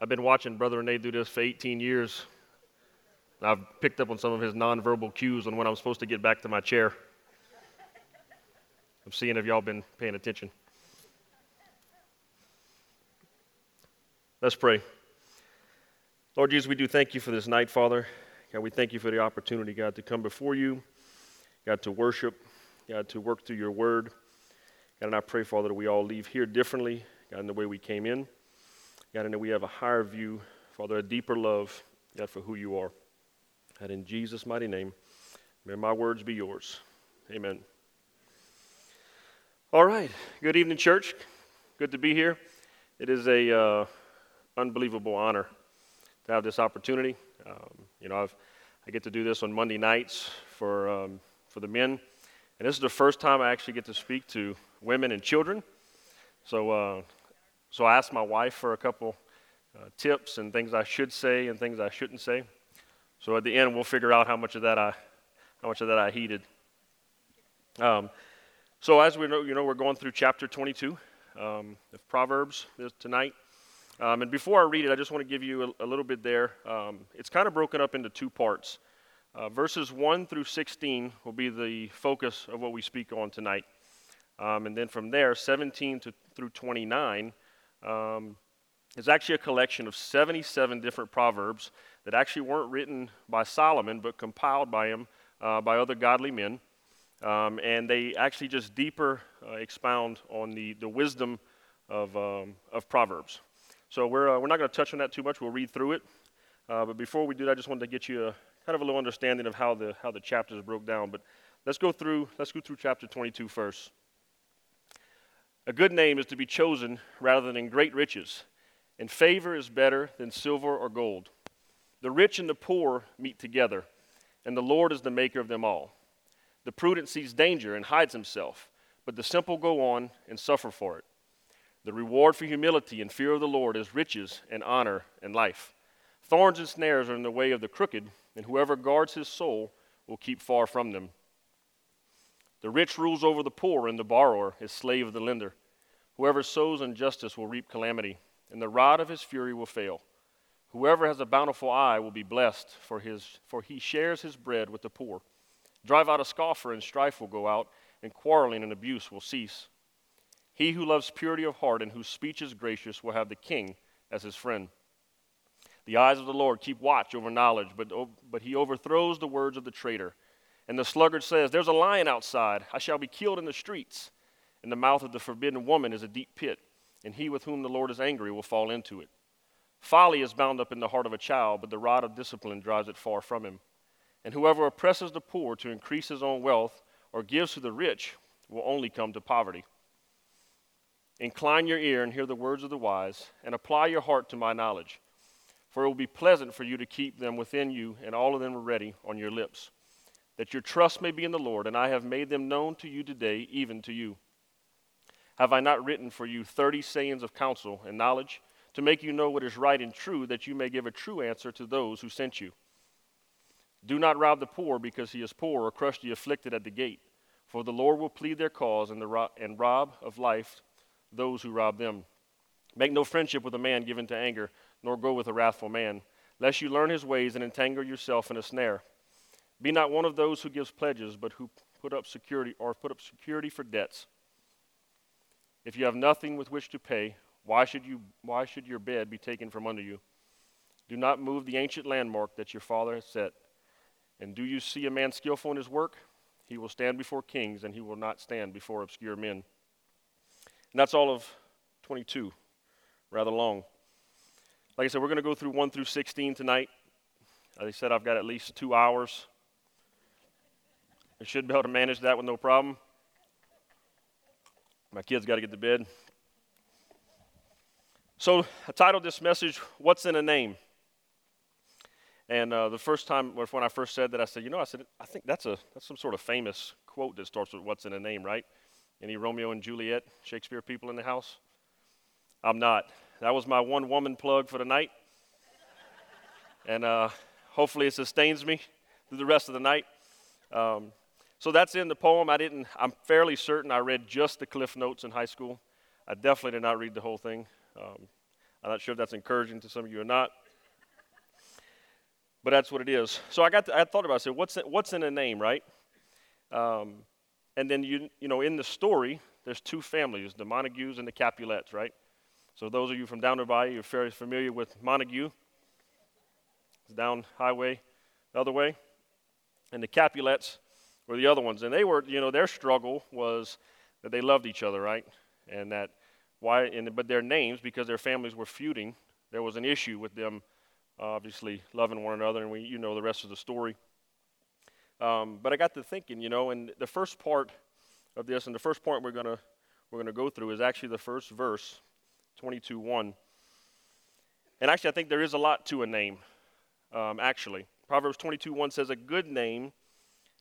I've been watching Brother Renee do this for 18 years. I've picked up on some of his nonverbal cues on when I'm supposed to get back to my chair. I'm seeing if y'all been paying attention. Let's pray. Lord Jesus, we do thank you for this night, Father. God, we thank you for the opportunity, God, to come before you, God, to worship, God, to work through your word. God, and I pray, Father, that we all leave here differently, God, in the way we came in. God, and that we have a higher view, Father, a deeper love, God, for who you are. And in Jesus' mighty name, may my words be yours. Amen. All right. Good evening, church. Good to be here. It is a uh, unbelievable honor to have this opportunity. Um, you know, I've, I get to do this on Monday nights for um, for the men, and this is the first time I actually get to speak to women and children. So, uh, so I asked my wife for a couple uh, tips and things I should say and things I shouldn't say. So at the end, we'll figure out how much of that I, how much of that I heeded. Um, so as we know, you know, we're going through chapter 22 um, of Proverbs tonight. Um, and before I read it, I just want to give you a, a little bit there. Um, it's kind of broken up into two parts. Uh, verses 1 through 16 will be the focus of what we speak on tonight. Um, and then from there, 17 to, through 29 um, is actually a collection of 77 different proverbs that actually weren't written by Solomon, but compiled by him uh, by other godly men. Um, and they actually just deeper uh, expound on the, the wisdom of, um, of Proverbs. So we're, uh, we're not going to touch on that too much. We'll read through it. Uh, but before we do that, I just wanted to get you a kind of a little understanding of how the, how the chapters broke down. But let's go through, let's go through chapter 22 first. A good name is to be chosen rather than great riches, and favor is better than silver or gold. The rich and the poor meet together, and the Lord is the maker of them all. The prudent sees danger and hides himself, but the simple go on and suffer for it. The reward for humility and fear of the Lord is riches and honor and life. Thorns and snares are in the way of the crooked, and whoever guards his soul will keep far from them. The rich rules over the poor, and the borrower is slave of the lender. Whoever sows injustice will reap calamity, and the rod of his fury will fail. Whoever has a bountiful eye will be blessed, for, his, for he shares his bread with the poor. Drive out a scoffer, and strife will go out, and quarreling and abuse will cease. He who loves purity of heart and whose speech is gracious will have the king as his friend. The eyes of the Lord keep watch over knowledge, but, but he overthrows the words of the traitor. And the sluggard says, There's a lion outside. I shall be killed in the streets. In the mouth of the forbidden woman is a deep pit, and he with whom the Lord is angry will fall into it. Folly is bound up in the heart of a child, but the rod of discipline drives it far from him. And whoever oppresses the poor to increase his own wealth or gives to the rich will only come to poverty. Incline your ear and hear the words of the wise, and apply your heart to my knowledge. For it will be pleasant for you to keep them within you, and all of them are ready on your lips. That your trust may be in the Lord, and I have made them known to you today, even to you. Have I not written for you thirty sayings of counsel and knowledge? to make you know what is right and true, that you may give a true answer to those who sent you. Do not rob the poor because he is poor, or crush the afflicted at the gate, for the Lord will plead their cause and, the ro- and rob of life those who rob them. Make no friendship with a man given to anger, nor go with a wrathful man, lest you learn his ways and entangle yourself in a snare. Be not one of those who gives pledges, but who put up security or put up security for debts. If you have nothing with which to pay, why should, you, why should your bed be taken from under you? Do not move the ancient landmark that your father has set. And do you see a man skillful in his work? He will stand before kings, and he will not stand before obscure men. And that's all of 22, rather long. Like I said, we're going to go through 1 through 16 tonight. As I said, I've got at least two hours. I should be able to manage that with no problem. My kids got to get to bed. So I titled this message, What's in a Name? And uh, the first time, when I first said that, I said, you know, I said, I think that's, a, that's some sort of famous quote that starts with what's in a name, right? Any Romeo and Juliet, Shakespeare people in the house? I'm not. That was my one woman plug for the night. and uh, hopefully it sustains me through the rest of the night. Um, so that's in the poem. I didn't, I'm fairly certain I read just the Cliff Notes in high school. I definitely did not read the whole thing. Um, I'm not sure if that's encouraging to some of you or not. But that's what it is. So I got to, I thought about it. I said, what's, what's in a name, right? Um, and then, you, you know, in the story, there's two families, the Montagues and the Capulets, right? So those of you from down the bayou, you're very familiar with Montague. It's down highway the other way. And the Capulets were the other ones. And they were, you know, their struggle was that they loved each other, right? And that why, and, but their names, because their families were feuding, there was an issue with them obviously loving one another, and we, you know the rest of the story. Um, but I got to thinking, you know, and the first part of this, and the first point we're gonna we're gonna go through is actually the first verse, 22:1. And actually, I think there is a lot to a name. Um, actually, Proverbs 22:1 says, "A good name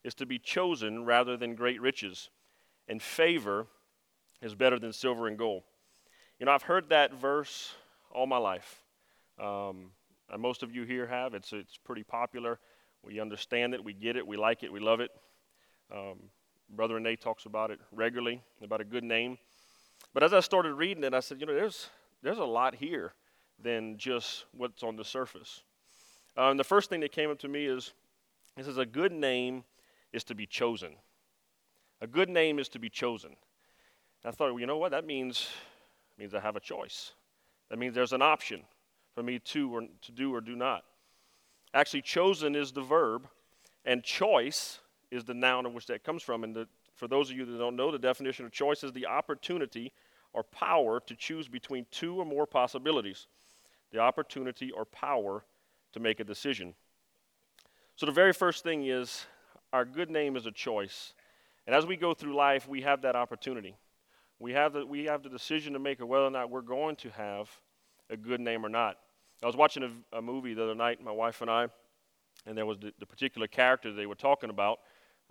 is to be chosen rather than great riches, and favor is better than silver and gold." You know, I've heard that verse all my life. Um, most of you here have. It's it's pretty popular. We understand it, we get it, we like it, we love it. Um, Brother Renee talks about it regularly, about a good name. But as I started reading it, I said, you know, there's, there's a lot here than just what's on the surface. Uh, and the first thing that came up to me is this is a good name is to be chosen. A good name is to be chosen. And I thought, well, you know what? That means, means I have a choice. That means there's an option for me to, or, to do or do not. Actually, chosen is the verb, and choice is the noun of which that comes from. And the, for those of you that don't know, the definition of choice is the opportunity or power to choose between two or more possibilities. The opportunity or power to make a decision. So, the very first thing is our good name is a choice. And as we go through life, we have that opportunity. We have the, we have the decision to make of whether or not we're going to have a good name or not. I was watching a, a, movie the other night, my wife and I, and there was the, the particular character they were talking about.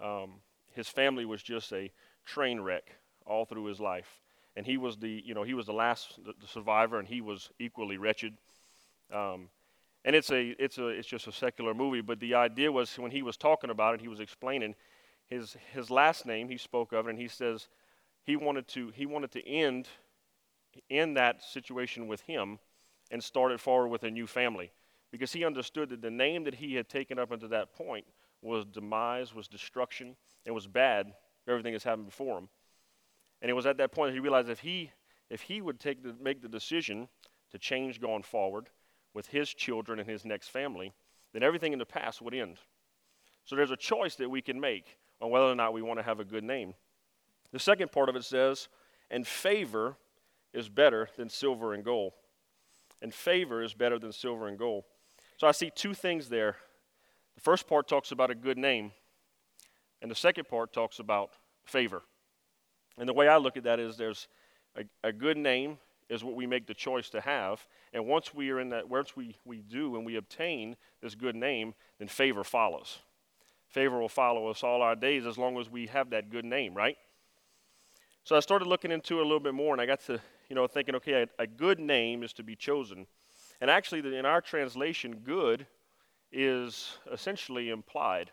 Um, his family was just a train wreck all through his life, and he was the you know he was the last the, the survivor, and he was equally wretched. Um, and it's a it's a it's just a secular movie, but the idea was when he was talking about it, he was explaining his his last name. He spoke of it, and he says he wanted to he wanted to end end that situation with him and started forward with a new family because he understood that the name that he had taken up until that point was demise, was destruction, and was bad everything that's happened before him. And it was at that point that he realized if he if he would take the, make the decision to change going forward with his children and his next family, then everything in the past would end. So there's a choice that we can make on whether or not we want to have a good name. The second part of it says, and favor is better than silver and gold and favor is better than silver and gold. So I see two things there. The first part talks about a good name, and the second part talks about favor. And the way I look at that is there's a, a good name is what we make the choice to have. And once we are in that, once we, we do and we obtain this good name, then favor follows. Favor will follow us all our days as long as we have that good name, right? So I started looking into it a little bit more, and I got to you know, thinking, okay, a, a good name is to be chosen. And actually, in our translation, good is essentially implied.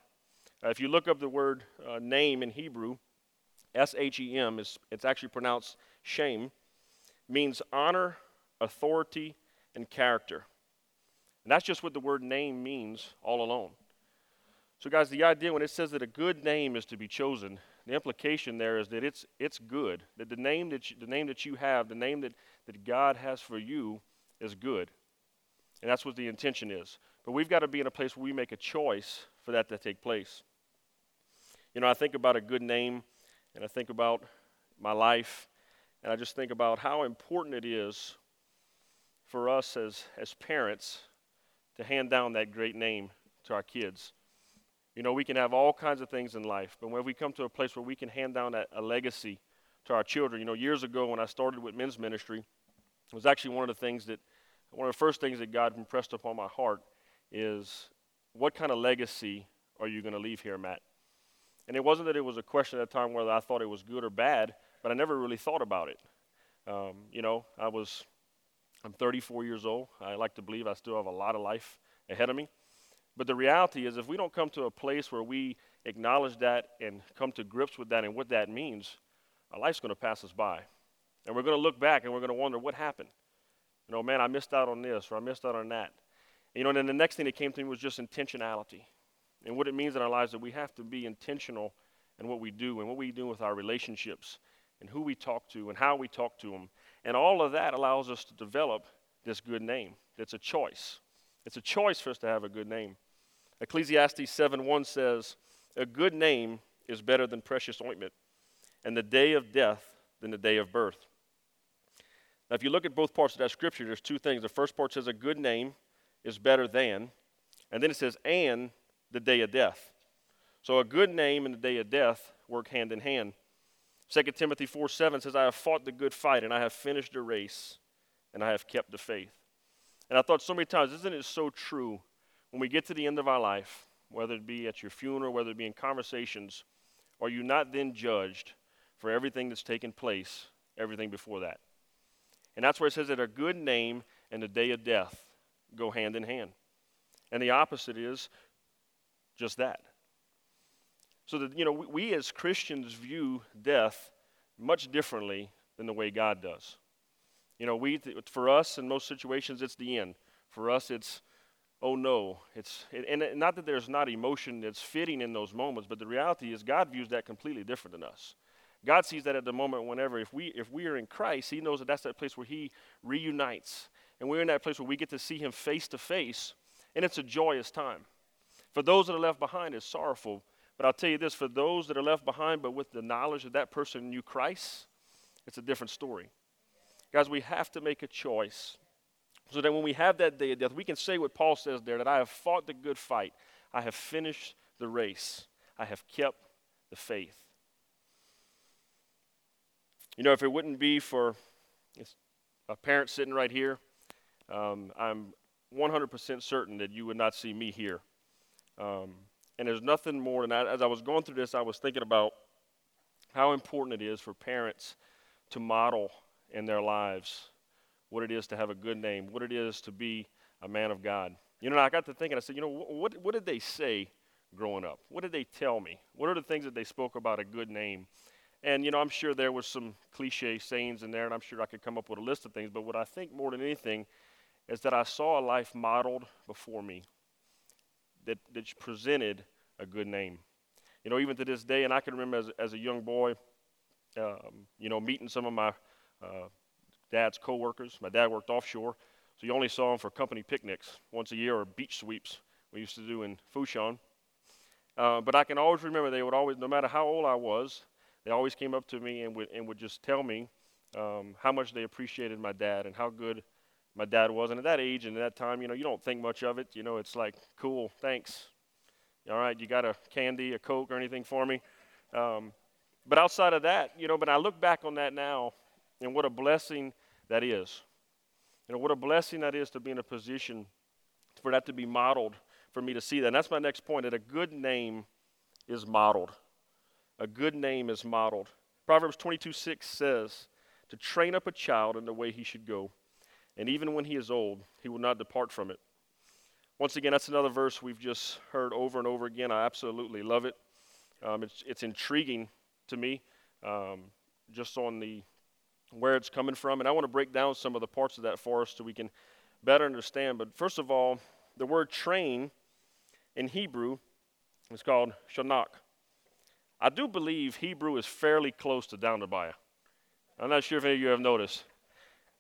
Uh, if you look up the word uh, name in Hebrew, S H E M, it's actually pronounced shame, means honor, authority, and character. And that's just what the word name means all alone. So, guys, the idea when it says that a good name is to be chosen, the implication there is that it's, it's good, that the name that, you, the name that you have, the name that, that God has for you is good. And that's what the intention is. But we've got to be in a place where we make a choice for that to take place. You know, I think about a good name, and I think about my life, and I just think about how important it is for us as, as parents to hand down that great name to our kids. You know, we can have all kinds of things in life, but when we come to a place where we can hand down a, a legacy to our children, you know, years ago when I started with men's ministry, it was actually one of the things that, one of the first things that God impressed upon my heart is what kind of legacy are you going to leave here, Matt? And it wasn't that it was a question at the time whether I thought it was good or bad, but I never really thought about it. Um, you know, I was, I'm 34 years old. I like to believe I still have a lot of life ahead of me. But the reality is, if we don't come to a place where we acknowledge that and come to grips with that and what that means, our life's going to pass us by. And we're going to look back and we're going to wonder what happened. You know, man, I missed out on this or I missed out on that. You know, and then the next thing that came to me was just intentionality. And what it means in our lives that we have to be intentional in what we do and what we do with our relationships and who we talk to and how we talk to them. And all of that allows us to develop this good name. It's a choice. It's a choice for us to have a good name. Ecclesiastes 7:1 says, "A good name is better than precious ointment, and the day of death than the day of birth." Now, if you look at both parts of that scripture, there's two things. The first part says a good name is better than, and then it says and the day of death. So a good name and the day of death work hand in hand. 2 Timothy 4 7 says, I have fought the good fight, and I have finished the race, and I have kept the faith. And I thought so many times, isn't it so true when we get to the end of our life, whether it be at your funeral, whether it be in conversations, are you not then judged for everything that's taken place, everything before that? And that's where it says that a good name and the day of death go hand in hand. And the opposite is just that. So that, you know, we, we as Christians view death much differently than the way God does. You know, we, for us, in most situations, it's the end. For us, it's, oh no. It's, and not that there's not emotion that's fitting in those moments, but the reality is God views that completely different than us. God sees that at the moment whenever, if we, if we are in Christ, He knows that that's that place where He reunites. And we're in that place where we get to see Him face to face, and it's a joyous time. For those that are left behind, it's sorrowful. But I'll tell you this for those that are left behind, but with the knowledge that that person knew Christ, it's a different story. Guys, we have to make a choice so that when we have that day of death, we can say what Paul says there that I have fought the good fight, I have finished the race, I have kept the faith. You know, if it wouldn't be for a parent sitting right here, um, I'm 100% certain that you would not see me here. Um, and there's nothing more than that. As I was going through this, I was thinking about how important it is for parents to model in their lives what it is to have a good name, what it is to be a man of God. You know, I got to thinking, I said, you know, what, what did they say growing up? What did they tell me? What are the things that they spoke about a good name? And, you know, I'm sure there was some cliche sayings in there, and I'm sure I could come up with a list of things. But what I think more than anything is that I saw a life modeled before me that, that presented a good name. You know, even to this day, and I can remember as, as a young boy, um, you know, meeting some of my uh, dad's coworkers. My dad worked offshore, so you only saw him for company picnics once a year or beach sweeps we used to do in Fourchon. Uh, but I can always remember they would always, no matter how old I was, they always came up to me and would, and would just tell me um, how much they appreciated my dad and how good my dad wasn't at that age and at that time, you know, you don't think much of it. You know, it's like, cool, thanks. All right, you got a candy, a Coke, or anything for me? Um, but outside of that, you know, but I look back on that now and what a blessing that is. You know, what a blessing that is to be in a position for that to be modeled, for me to see that. And that's my next point that a good name is modeled. A good name is modeled. Proverbs 22 6 says, To train up a child in the way he should go, and even when he is old, he will not depart from it. Once again, that's another verse we've just heard over and over again. I absolutely love it. Um, it's, it's intriguing to me um, just on the where it's coming from. And I want to break down some of the parts of that for us so we can better understand. But first of all, the word train in Hebrew is called shanak. I do believe Hebrew is fairly close to down to bayou. I'm not sure if any of you have noticed.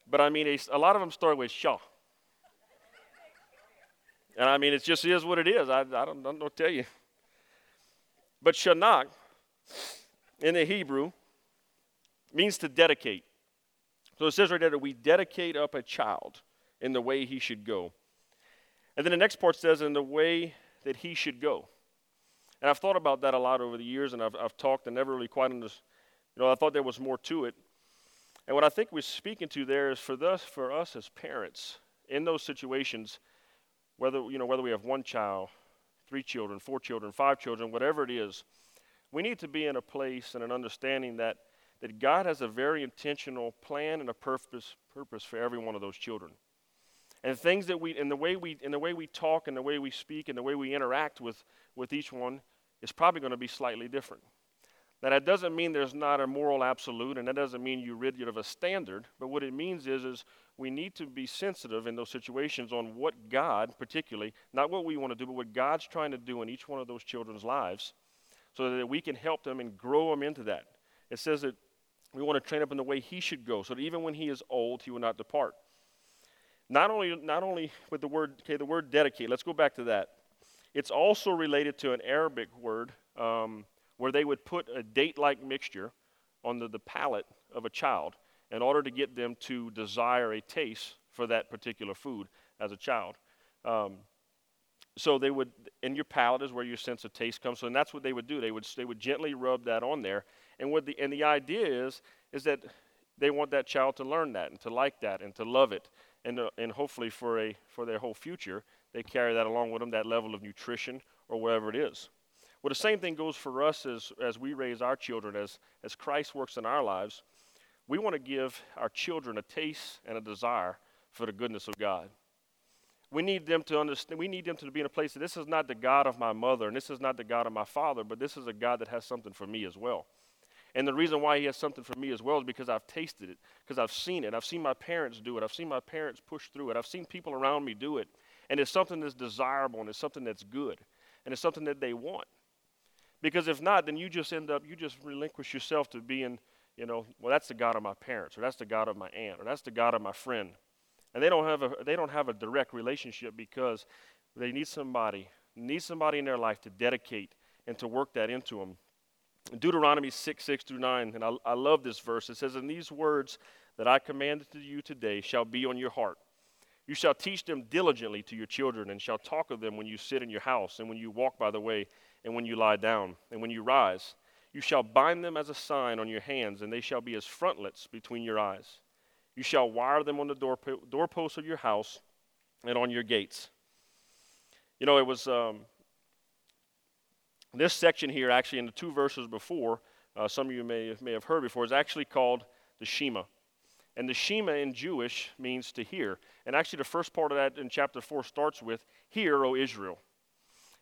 But I mean, a lot of them start with Shah. And I mean, it just is what it is. I, I don't, I don't tell you. But Shanak in the Hebrew means to dedicate. So it says right there that we dedicate up a child in the way he should go. And then the next part says, in the way that he should go. And I've thought about that a lot over the years, and I've, I've talked and never really quite understood. You know, I thought there was more to it. And what I think we're speaking to there is for us, for us as parents, in those situations, whether, you know, whether we have one child, three children, four children, five children, whatever it is, we need to be in a place and an understanding that, that God has a very intentional plan and a purpose, purpose for every one of those children. And things that we, in the way we, in the way we talk, and the way we speak, and the way we interact with, with each one, is probably going to be slightly different. Now, that doesn't mean there's not a moral absolute, and that doesn't mean you rid you of a standard, but what it means is, is we need to be sensitive in those situations on what God, particularly, not what we want to do, but what God's trying to do in each one of those children's lives so that we can help them and grow them into that. It says that we want to train up in the way he should go so that even when he is old, he will not depart. Not only, not only with the word, okay, the word dedicate, let's go back to that. It's also related to an Arabic word um, where they would put a date like mixture on the, the palate of a child in order to get them to desire a taste for that particular food as a child. Um, so they would, in your palate is where your sense of taste comes from, and that's what they would do. They would, they would gently rub that on there. And, what the, and the idea is, is that they want that child to learn that and to like that and to love it. And, uh, and hopefully for, a, for their whole future, they carry that along with them, that level of nutrition or whatever it is. Well, the same thing goes for us as, as we raise our children, as, as Christ works in our lives. We want to give our children a taste and a desire for the goodness of God. We need them to understand, we need them to be in a place that this is not the God of my mother and this is not the God of my father, but this is a God that has something for me as well. And the reason why he has something for me as well is because I've tasted it, because I've seen it. I've seen my parents do it. I've seen my parents push through it. I've seen people around me do it. And it's something that's desirable and it's something that's good and it's something that they want. Because if not, then you just end up, you just relinquish yourself to being, you know, well, that's the God of my parents, or that's the God of my aunt, or that's the God of my friend. And they don't have a, they don't have a direct relationship because they need somebody, need somebody in their life to dedicate and to work that into them. Deuteronomy 6, 6 through 9, and I, I love this verse. It says, And these words that I commanded to you today shall be on your heart. You shall teach them diligently to your children, and shall talk of them when you sit in your house, and when you walk by the way, and when you lie down, and when you rise. You shall bind them as a sign on your hands, and they shall be as frontlets between your eyes. You shall wire them on the door, doorposts of your house and on your gates. You know, it was um, this section here, actually, in the two verses before, uh, some of you may, may have heard before, is actually called the Shema. And the Shema in Jewish means to hear. And actually, the first part of that in chapter 4 starts with, Hear, O Israel.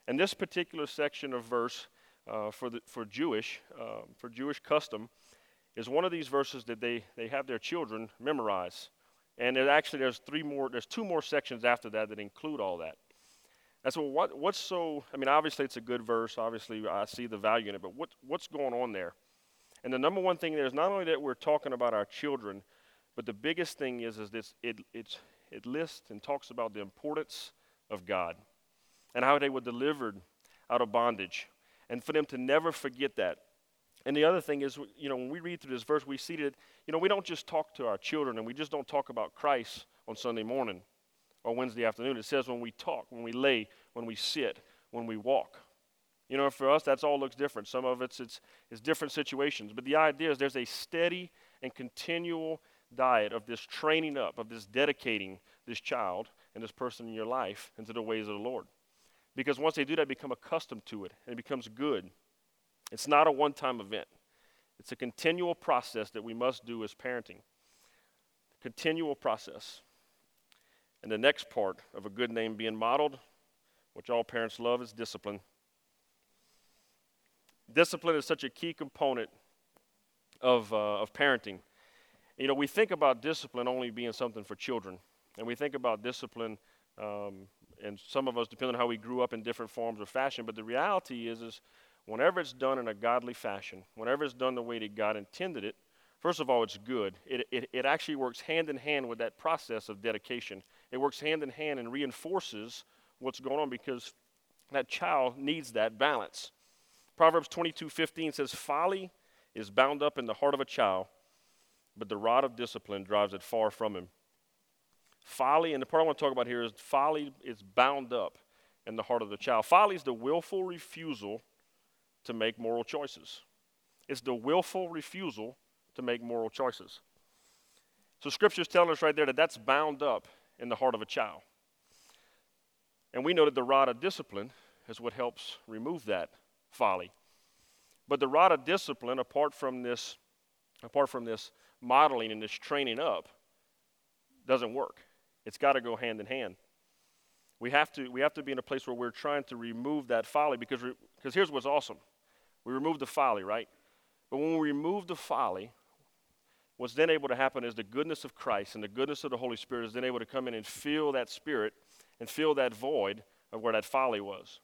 And this particular section of verse uh, for, the, for, Jewish, uh, for Jewish custom is one of these verses that they, they have their children memorize. And it actually, there's three more, there's two more sections after that that include all that. That's what, what, what's so, I mean, obviously it's a good verse. Obviously, I see the value in it, but what, what's going on there? And the number one thing there is not only that we're talking about our children, but the biggest thing is, is this, it, it lists and talks about the importance of God and how they were delivered out of bondage. And for them to never forget that. And the other thing is, you know, when we read through this verse, we see that, you know, we don't just talk to our children and we just don't talk about Christ on Sunday morning or Wednesday afternoon. It says when we talk, when we lay, when we sit, when we walk. You know, for us, that's all looks different. Some of it's, it's, it's different situations. But the idea is there's a steady and continual diet of this training up, of this dedicating this child and this person in your life into the ways of the Lord. Because once they do that, they become accustomed to it and it becomes good. It's not a one time event, it's a continual process that we must do as parenting. Continual process. And the next part of a good name being modeled, which all parents love, is discipline. Discipline is such a key component of, uh, of parenting. You know, we think about discipline only being something for children, and we think about discipline um, and some of us, depending on how we grew up in different forms of fashion. But the reality is, is whenever it's done in a godly fashion, whenever it's done the way that God intended it, first of all, it's good. It, it, it actually works hand in hand with that process of dedication. It works hand in hand and reinforces what's going on because that child needs that balance. Proverbs 22 15 says, Folly is bound up in the heart of a child, but the rod of discipline drives it far from him. Folly, and the part I want to talk about here is folly is bound up in the heart of the child. Folly is the willful refusal to make moral choices. It's the willful refusal to make moral choices. So Scripture's telling us right there that that's bound up in the heart of a child. And we know that the rod of discipline is what helps remove that folly. But the rod of discipline, apart from this, apart from this modeling and this training up, doesn't work. It's got to go hand in hand. We have, to, we have to be in a place where we're trying to remove that folly because, because here's what's awesome. We remove the folly, right? But when we remove the folly, what's then able to happen is the goodness of Christ and the goodness of the Holy Spirit is then able to come in and fill that spirit and fill that void of where that folly was.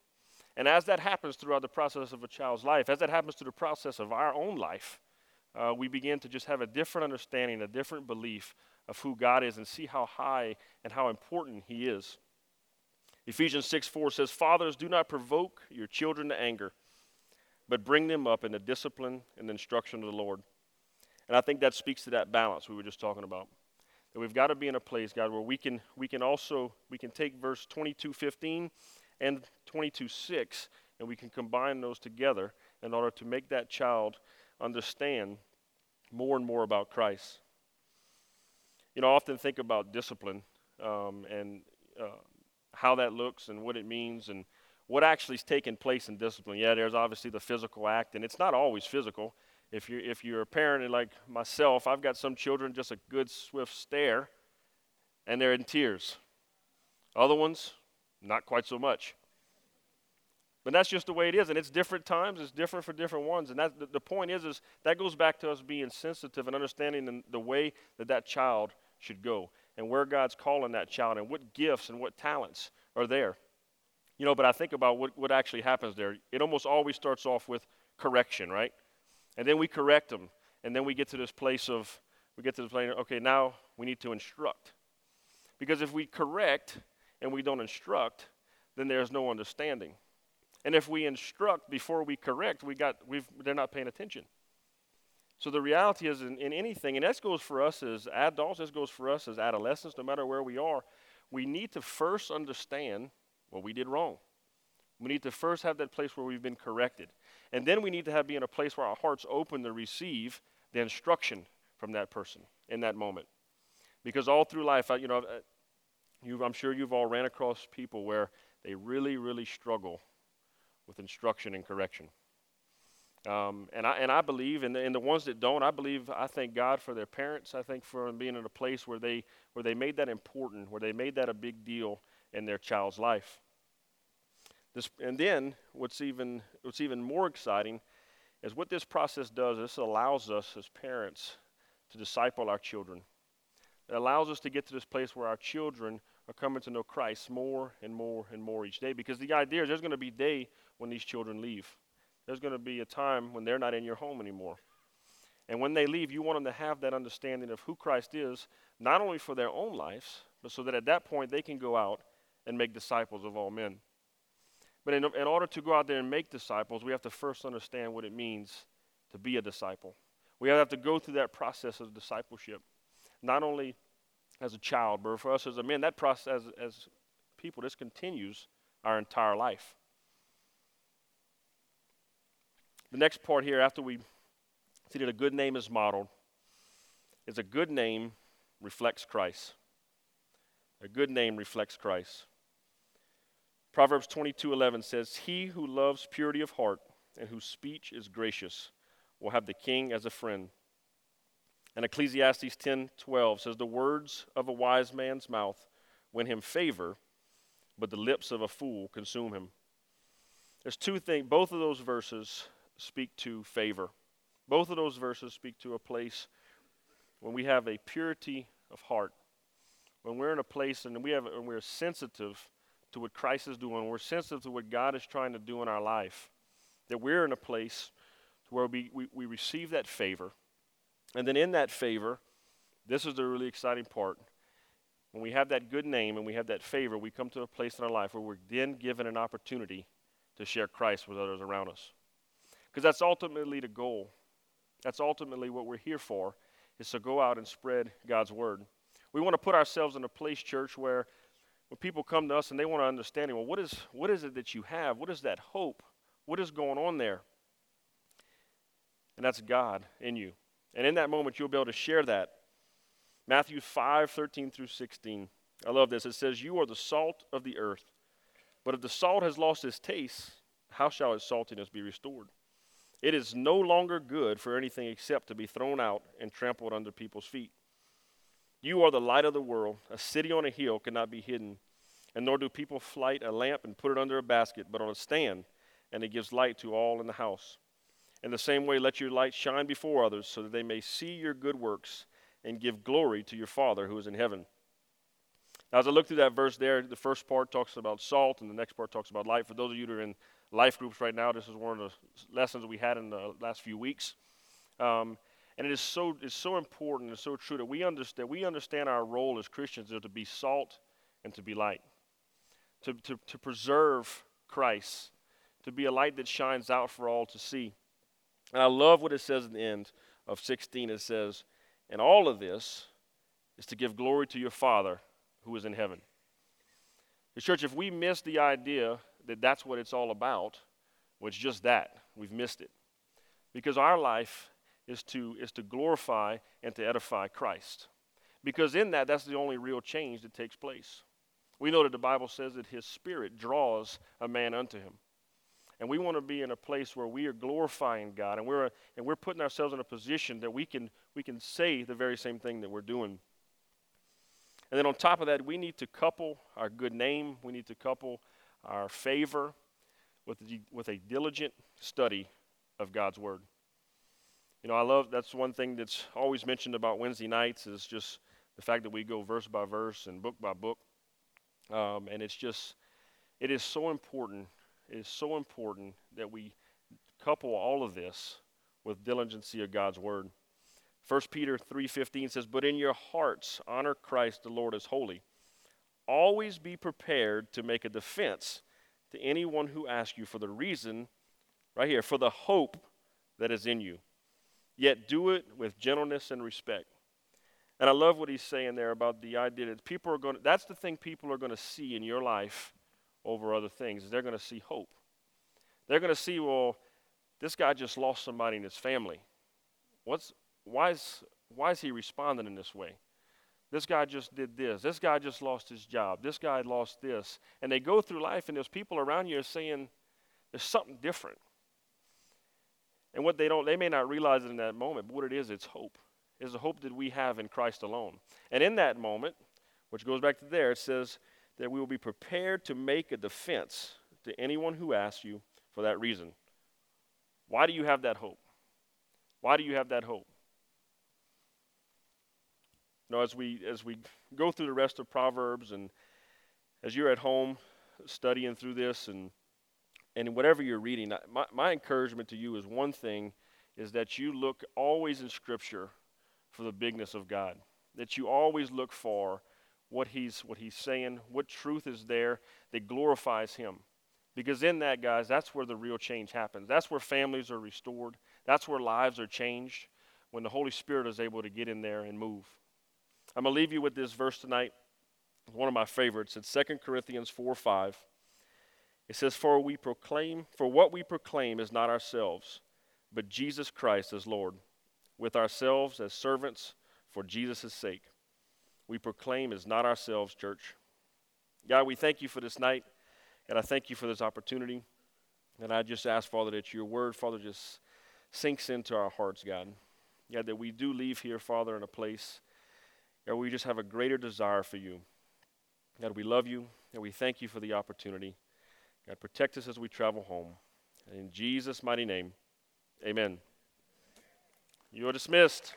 And as that happens throughout the process of a child's life, as that happens through the process of our own life, uh, we begin to just have a different understanding, a different belief of who God is and see how high and how important He is. Ephesians 6 4 says, Fathers, do not provoke your children to anger, but bring them up in the discipline and the instruction of the Lord. And I think that speaks to that balance we were just talking about. That we've got to be in a place, God, where we can we can also we can take verse 22 15 and 22 6 and we can combine those together in order to make that child understand more and more about Christ. You know, I often think about discipline um, and uh, how that looks and what it means and what actually is taking place in discipline. Yeah, there's obviously the physical act, and it's not always physical. If you're, if you're a parent like myself, I've got some children just a good, swift stare, and they're in tears. Other ones, not quite so much. But that's just the way it is, and it's different times. It's different for different ones, and that the, point is, is that goes back to us being sensitive and understanding the, the way that that child should go and where God's calling that child and what gifts and what talents are there. You know, but I think about what, what actually happens there. It almost always starts off with correction, right? And then we correct them. And then we get to this place of, we get to the place, okay, now we need to instruct. Because if we correct and we don't instruct, then there's no understanding. And if we instruct before we correct, we got, we've, they're not paying attention. So the reality is, in, in anything, and this goes for us as adults, this goes for us as adolescents, no matter where we are, we need to first understand what we did wrong. We need to first have that place where we've been corrected. And then we need to have be in a place where our hearts open to receive the instruction from that person in that moment. Because all through life, you know, uh, I'm sure you've all ran across people where they really, really struggle with instruction and correction. Um, and, I, and I believe, and the, and the ones that don't, I believe, I thank God for their parents. I think for being in a place where they, where they made that important, where they made that a big deal in their child's life. This, and then what's even, what's even more exciting is what this process does, this allows us as parents to disciple our children. It allows us to get to this place where our children are coming to know Christ more and more and more each day. Because the idea is there's going to be a day when these children leave there's going to be a time when they're not in your home anymore. And when they leave, you want them to have that understanding of who Christ is, not only for their own lives, but so that at that point they can go out and make disciples of all men. But in, in order to go out there and make disciples, we have to first understand what it means to be a disciple. We have to go through that process of discipleship, not only as a child, but for us as a man, that process as, as people, this continues our entire life. The next part here, after we see that a good name is modeled, is a good name reflects Christ. A good name reflects Christ. Proverbs 22:11 says, "He who loves purity of heart and whose speech is gracious will have the king as a friend." And Ecclesiastes 10:12 says, "The words of a wise man's mouth win him favor, but the lips of a fool consume him." There's two things, both of those verses speak to favor. Both of those verses speak to a place when we have a purity of heart. When we're in a place and we have and we're sensitive to what Christ is doing, we're sensitive to what God is trying to do in our life. That we're in a place where we, we, we receive that favor. And then in that favor, this is the really exciting part. When we have that good name and we have that favor, we come to a place in our life where we're then given an opportunity to share Christ with others around us. Because that's ultimately the goal. That's ultimately what we're here for, is to go out and spread God's word. We want to put ourselves in a place, church, where when people come to us and they want to understand, well, what is, what is it that you have? What is that hope? What is going on there? And that's God in you. And in that moment, you'll be able to share that. Matthew 5 13 through 16. I love this. It says, You are the salt of the earth. But if the salt has lost its taste, how shall its saltiness be restored? It is no longer good for anything except to be thrown out and trampled under people's feet. You are the light of the world. A city on a hill cannot be hidden, and nor do people light a lamp and put it under a basket, but on a stand, and it gives light to all in the house. In the same way, let your light shine before others, so that they may see your good works and give glory to your Father who is in heaven. Now, as I look through that verse there, the first part talks about salt, and the next part talks about light. For those of you that are in life groups right now, this is one of the lessons we had in the last few weeks. Um, and it is so, it's so important and so true that we understand, we understand our role as Christians is to be salt and to be light, to, to, to preserve Christ, to be a light that shines out for all to see. And I love what it says in the end of 16. It says, And all of this is to give glory to your Father who is in heaven. The church, if we miss the idea that that's what it's all about, well, it's just that. We've missed it. Because our life is to, is to glorify and to edify Christ. Because in that, that's the only real change that takes place. We know that the Bible says that His Spirit draws a man unto Him. And we want to be in a place where we are glorifying God and we're, and we're putting ourselves in a position that we can, we can say the very same thing that we're doing. And then on top of that, we need to couple our good name, we need to couple our favor with, with a diligent study of God's Word. You know, I love that's one thing that's always mentioned about Wednesday nights is just the fact that we go verse by verse and book by book. Um, and it's just, it is so important it is so important that we couple all of this with diligency of God's word. 1 Peter 3:15 says, "But in your hearts honor Christ the Lord as holy. Always be prepared to make a defense to anyone who asks you for the reason right here for the hope that is in you. Yet do it with gentleness and respect." And I love what he's saying there about the idea that people are going to, that's the thing people are going to see in your life over other things. is They're going to see hope. They're going to see, well, this guy just lost somebody in his family. What's, why, is, why is he responding in this way? This guy just did this. This guy just lost his job. This guy lost this. And they go through life, and there's people around you saying, there's something different. And what they don't, they may not realize it in that moment, but what it is, it's hope. It's the hope that we have in Christ alone. And in that moment, which goes back to there, it says, that we will be prepared to make a defense to anyone who asks you for that reason. Why do you have that hope? Why do you have that hope? Now, as we as we go through the rest of Proverbs, and as you're at home studying through this, and and whatever you're reading, my, my encouragement to you is one thing: is that you look always in Scripture for the bigness of God. That you always look for what he's, what he's saying, what truth is there that glorifies him. Because in that, guys, that's where the real change happens. That's where families are restored. That's where lives are changed when the Holy Spirit is able to get in there and move. I'm going to leave you with this verse tonight. One of my favorites. It's 2 Corinthians 4 5. It says, For we proclaim, for what we proclaim is not ourselves, but Jesus Christ as Lord, with ourselves as servants for Jesus' sake we proclaim is not ourselves, church. God, we thank you for this night, and I thank you for this opportunity. And I just ask, Father, that your word, Father, just sinks into our hearts, God. God, that we do leave here, Father, in a place where we just have a greater desire for you. God, we love you, and we thank you for the opportunity. God, protect us as we travel home. In Jesus' mighty name, amen. You are dismissed.